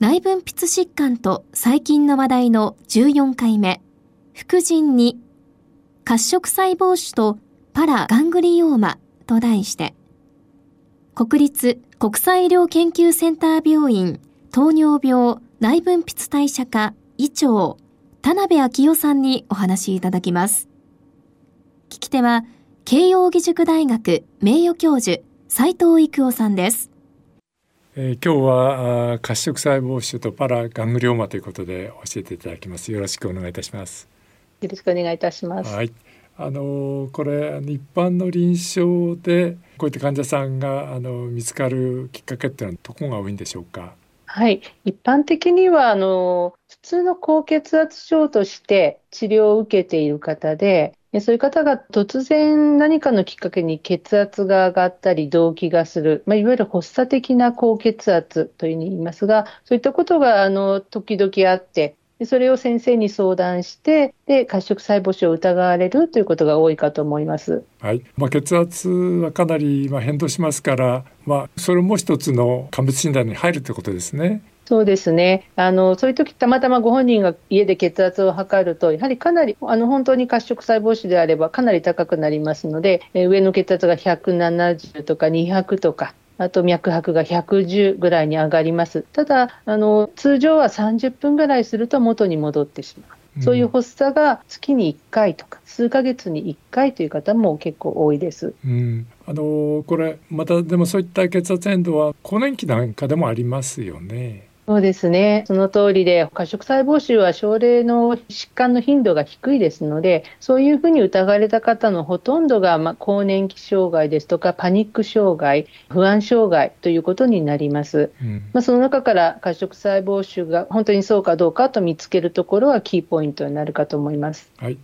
内分泌疾患と最近の話題の14回目。副腎に褐色細胞腫とパラガングリオーマと題して国立国際医療研究センター病院糖尿病内分泌代謝科医長田辺昭夫さんにお話いただきます。聞き手は慶應義塾大学名誉教授斉藤育夫さんです。えー、今日は褐色細胞腫とパラガングリオマということで教えていただきます。よろしくお願いいたします。よろしくお願いいたします。はい。あのこれ一般の臨床でこういった患者さんがあの見つかるきっかけっていうのはどこが多いんでしょうか？はい、一般的にはあの普通の高血圧症として治療を受けている方で、そういう方が突然何かのきっかけに血圧が上がったり動悸がする、まあ、いわゆる発作的な高血圧というに言いますが、そういったことがあの時々あって、それを先生に相談して、で褐色細胞腫を疑われるということが多いかと思います。はい、まあ、血圧はかなりまあ変動しますから、まあ、それも一つの鑑別診断に入るということですね。そうですね。あの、そういう時たまたまご本人が家で血圧を測ると、やはりかなり、あの、本当に褐色細胞腫であればかなり高くなりますので、え上の血圧が170とか200とか、あと脈拍が110ぐらいに上がります。ただ、あの、通常は30分ぐらいすると元に戻ってしまう。そういう発作が月に1回とか数ヶ月に1回という方も結構多いです。うん、あのこれまたでもそういった血圧変動は更年期なんかでもありますよね。そうですね。その通りで、褐色細胞腫は症例の疾患の頻度が低いですので、そういうふうに疑われた方のほとんどが、まあ、更年期障害ですとか、パニック障害、不安障害ということになります。うん、まあ、その中から褐色細胞腫が本当にそうかどうかと見つけるところはキーポイントになるかと思います。はい。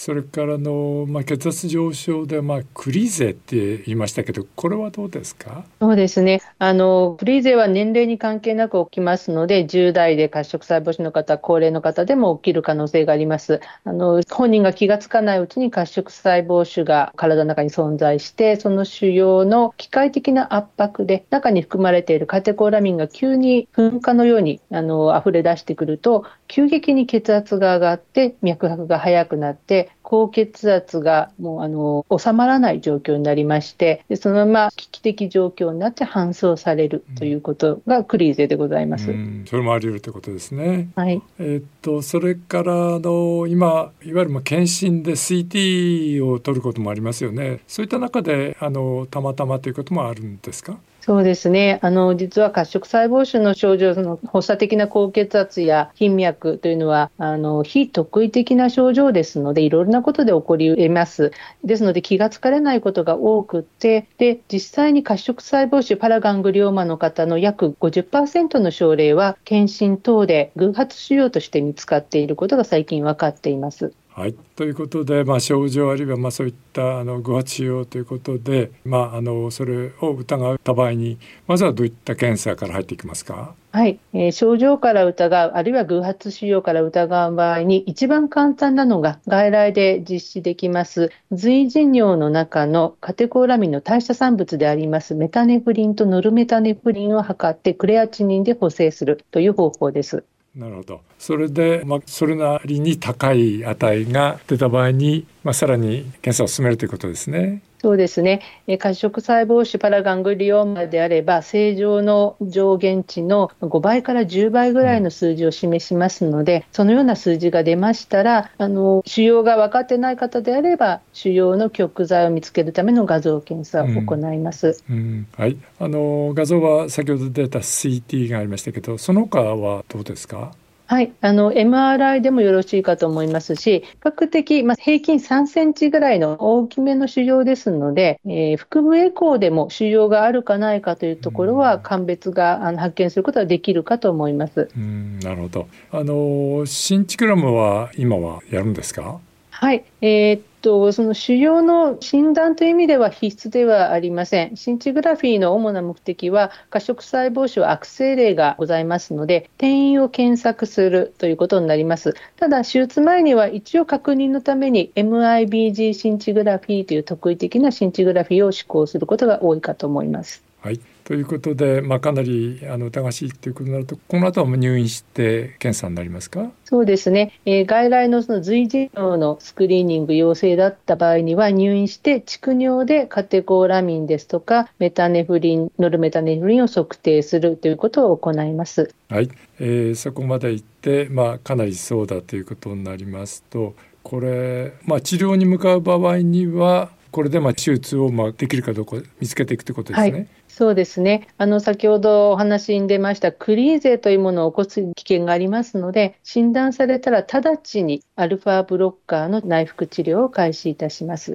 それからの、まあ、血圧上昇で、まあ、クリーゼって言いましたけど、これはどうですか？そうですねあの、クリーゼは年齢に関係なく起きますので、10代で褐色細胞腫の方、高齢の方でも起きる可能性があります。あの本人が気がつかないうちに褐色細胞腫が体の中に存在して、その腫瘍の機械的な圧迫で、中に含まれているカテコーラミンが急に噴火のようにあの溢れ出してくると、急激に血圧が上がって、脈拍が速くなって、高血圧がもうあの収まらない状況になりましてでそのまま危機的状況になって搬送されるということがクリーゼでございます。うん、それもあり得るということですね。はい。えっとそれからの今いわゆる検診で CT を取ることもありますよね。そういった中であのたまたまということもあるんですか？そうですね。あの、実は褐色細胞腫の症状、の発作的な高血圧や頻脈というのは、あの、非特異的な症状ですので、いろいろなことで起こり得ます。ですので、気がつかれないことが多くて、で、実際に褐色細胞腫パラガングリオーマの方の約50%の症例は、検診等で偶発腫瘍として見つかっていることが最近分かっています。はい、ということで、まあ、症状あるいはまあそういったあの偶発腫瘍ということで、まあ、あのそれを疑った場合にまずはどういった検査から入っていきますか？はい、えー、症状から疑うあるいは偶発腫瘍から疑う場合に一番簡単なのが外来で実施できます随腎尿の中のカテコーラミンの代謝産物でありますメタネフリンとノルメタネフリンを測ってクレアチニンで補正するという方法です。なるほどそれで、まあ、それなりに高い値が出た場合に、まあ、さらに検査を進めるということですね。そうですね。褐色細胞腫パラガングリオーマであれば、正常の上限値の5倍から10倍ぐらいの数字を示しますので、うん、そのような数字が出ましたら、あの腫瘍が分かってない方であれば、腫瘍の極材を見つけるための画像検査を行います。うんうん、はい。あの画像は先ほど出た CT がありましたけど、その他はどうですか？はい、あの MRI でもよろしいかと思いますし、比較的、まあ、平均3センチぐらいの大きめの腫瘍ですので、えー、腹部エコーでも腫瘍があるかないかというところは、鑑別があの発見することができるかと思います。うんなるほど。あのシンチグラムは今はやるんですか？はい、えー、と、その腫瘍の診断という意味では必須ではありません。シンチグラフィーの主な目的は、過食細胞腫悪性例がございますので、転移を検索するということになります。ただ、手術前には一応確認のために MIBG シンチグラフィーという特異的なシンチグラフィーを施行することが多いかと思います。はい、ということで、まあ、かなりあの疑わしいということになるとこの後は入院して検査になりますか？そうですね、えー、外来のその随時尿のスクリーニング陽性だった場合には入院して蓄尿でカテコーラミンですとかメタネフリンノルメタネフリンを測定するということを行います。はい、えー、そこまで行って、まあ、かなりそうだということになりますとこれ、まあ、治療に向かう場合にはこれでまあ手術をまあできるかどうか見つけていくということですね。はいそうですね。あの、先ほどお話に出ましたクリーゼというものを起こす危険がありますので、診断されたら直ちにアルファブロッカーの内服治療を開始いたします。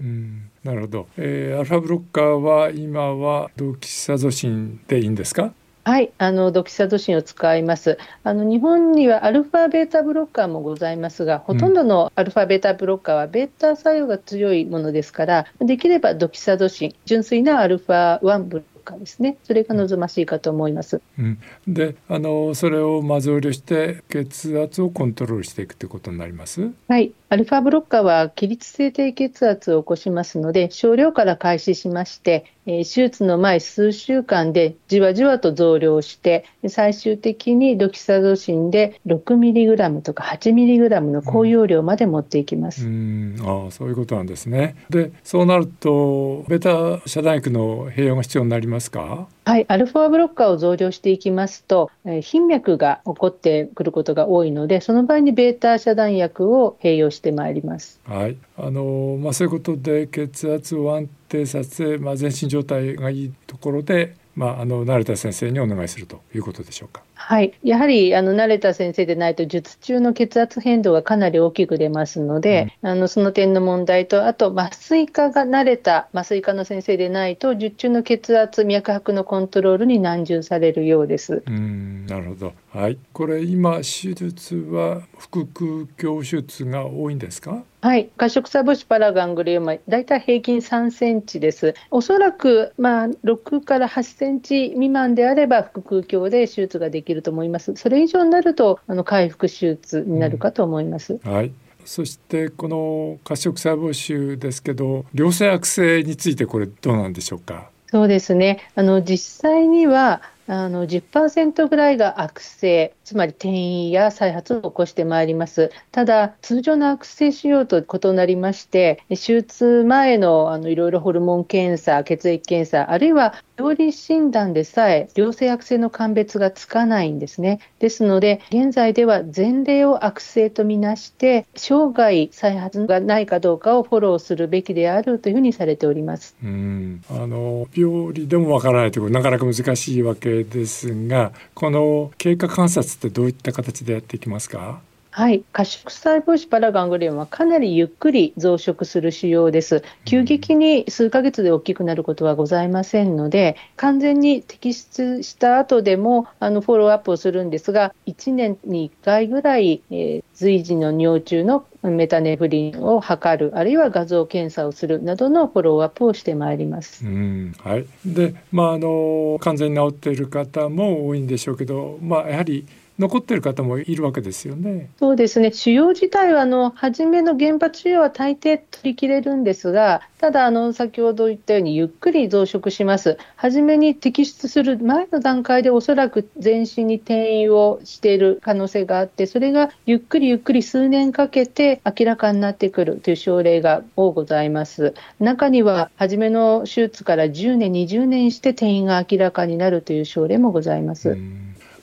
なるほど、えー。アルファブロッカーは今はドキサゾシンでいいんですか？はい、あのドキサゾシンを使います。あの日本にはアルファベータブロッカーもございますが、ほとんどのアルファベータブロッカーはベータ作用が強いものですから、できればドキサゾシン、純粋なアルファ1ブロッかですね。それが望ましいかと思います。うん、であのそれをまず量して血圧をコントロールしていくということになります？はいアルファブロッカーは起立性低血圧を起こしますので少量から開始しまして、えー、手術の前数週間でじわじわと増量して最終的にドキサゾシンで 6mg とか 8mg の高容量まで持っていきます、うん、あそういうことなんですね。でそうなるとベタ遮断薬の併用が必要になりますか？はい、アルファブロッカーを増量していきますと、えー、頻脈が起こってくることが多いので、その場合にベータ遮断薬を併用してまいります。はい、あのまあそういうことで血圧を安定させ、まあ全身状態がいいところで、まああの慣れた先生にお願いするということでしょうか。はい、やはりあの慣れた先生でないと術中の血圧変動がかなり大きく出ますので、うん、あのその点の問題とあと麻酔科が慣れた麻酔科の先生でないと術中の血圧脈拍のコントロールに難重されるようです。うんなるほど、はい、これ今手術は腹腔鏡手術が多いんですか？はい、褐色細胞腫パラガングリオマ、だいたい平均3センチです。おそらく、まあ、6から8センチ未満であれば、腹腔鏡で手術ができると思います。それ以上になると、あの回復手術になるかと思います。うん、はい。そしてこの褐色細胞腫ですけど良性悪性についてこれどうなんでしょうか？そうですねあの実際にはあの10%ぐらいが悪性、つまり転移や再発を起こしてまいります。ただ、通常の悪性腫瘍と異なりまして、手術前のあのいろいろホルモン検査、血液検査、あるいは病理診断でさえ良性悪性の鑑別がつかないんですね。ですので、現在では前例を悪性とみなして、生涯再発がないかどうかをフォローするべきであるというふうにされております。うんあの病理でもわからないということなかなか難しいわけですがこの経過観察ってどういった形でやっていきますか？はい、褐色細胞腫パラガングリオンはかなりゆっくり増殖する腫瘍です。急激に数ヶ月で大きくなることはございませんので、完全に摘出した後でもあのフォローアップをするんですが、1年に1回ぐらい、えー、随時の尿中のメタネフリンを測る、あるいは画像検査をするなどのフォローアップをしてまいります。うんはい、で、まあ、あの完全に治っている方も多いんでしょうけど、まあ、やはり残っている方もいるわけですよね。そうですね。腫瘍自体はあの初めの原発腫瘍は大抵取り切れるんですが、ただあの先ほど言ったようにゆっくり増殖します。初めに摘出する前の段階でおそらく全身に転移をしている可能性があって、それがゆっくりゆっくり数年かけて明らかになってくるという症例が多ございます。中には初めの手術から10年、20年して転移が明らかになるという症例もございます。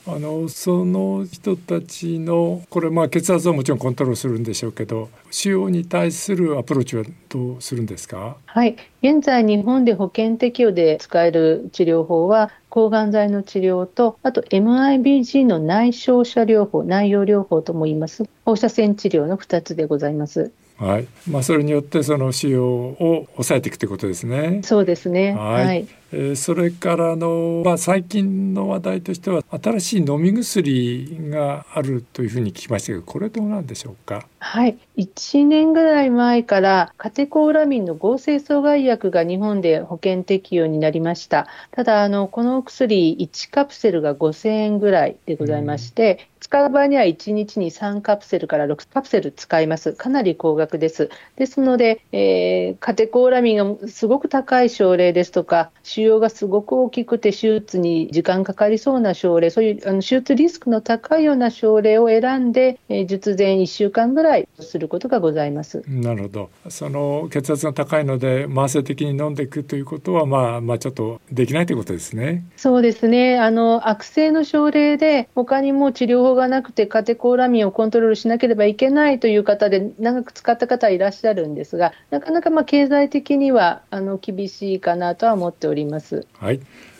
あのその人たちのこれまあ血圧はもちろんコントロールするんでしょうけど腫瘍に対するアプローチはどうするんですか？はい現在日本で保険適用で使える治療法は抗がん剤の治療とあと MIBG の内照射療法内容療法とも言います放射線治療の2つでございます。はいまあ、それによってその腫瘍を抑えていくということですね。そうですね。はい。はい、えー、それからのまあ最近の話題としては新しい飲み薬があるというふうに聞きましたけど、これどうなんでしょうか？はい、1年ぐらい前からカテコーラミンの合成阻害薬が日本で保険適用になりました。ただあのこの薬1カプセルが5000円ぐらいでございまして、使う場合には1日に3カプセルから6カプセル使います。かなり高額です。ですので、えー、カテコーラミンがすごく高い症例ですとか、腫瘍がすごく大きくて手術に時間かかりそうな症例、そういうあの手術リスクの高いような症例を選んで、えー、術前1週間ぐらいすることがございます。なるほど。その血圧が高いので慢性的に飲んでいくということは、まあ、まあちょっとできないということですね。そうですね。あの悪性の症例で他にも治療法がなくてカテコーラミンをコントロールしなければいけないという方で長く使った方はいらっしゃるんですがなかなかまあ経済的にはあの厳しいかなとは思っております。はい。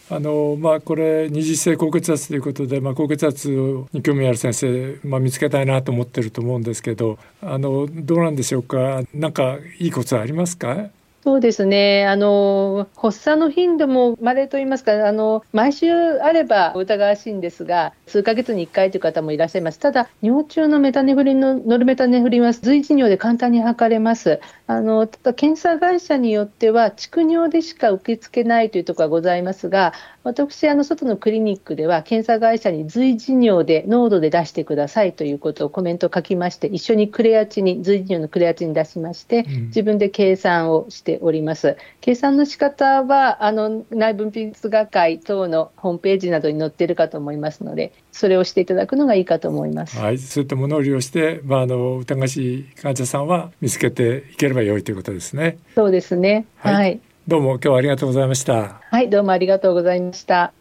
あのまあ、これ二次性高血圧ということで、まあ、高血圧に興味ある先生、まあ、見つけたいなと思ってると思うんですけどあのどうなんでしょうか？何かいいコツありますか？そうですね。あの、発作の頻度も稀と言いますか、あの、毎週あれば疑わしいんですが、数ヶ月に1回という方もいらっしゃいます。ただ、尿中のメタネフリンの、ノルメタネフリンは随時尿で簡単に測れます。あの、ただ、検査会社によっては、蓄尿でしか受け付けないというところがございますが、私、あの、外のクリニックでは、検査会社に随時尿で、濃度で出してくださいということをコメントを書きまして、一緒にクレアチニ、随時尿のクレアチニ出しまして、自分で計算をしてております。計算の仕方はあの内分泌学会等のホームページなどに載っているかと思いますので、それをしていただくのがいいかと思います。はい、そういったものを利用して、まああの疑わしい患者さんは見つけていければ良いということですね。そうですね。はい、はい、どうも今日はありがとうございました。はい、どうもありがとうございました。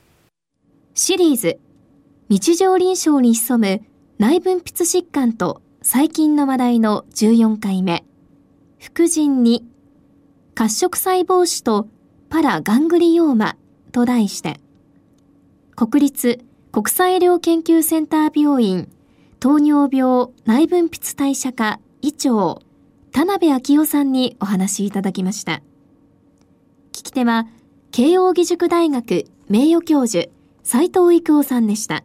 シリーズ日常臨床に潜む内分泌疾患と最近の話題の14回目。副腎に褐色細胞腫とパラガングリオーマと題して、国立国際医療研究センター病院糖尿病内分泌代謝科医長田辺昭夫さんにお話いただきました。聞き手は慶應義塾大学名誉教授斉藤育夫さんでした。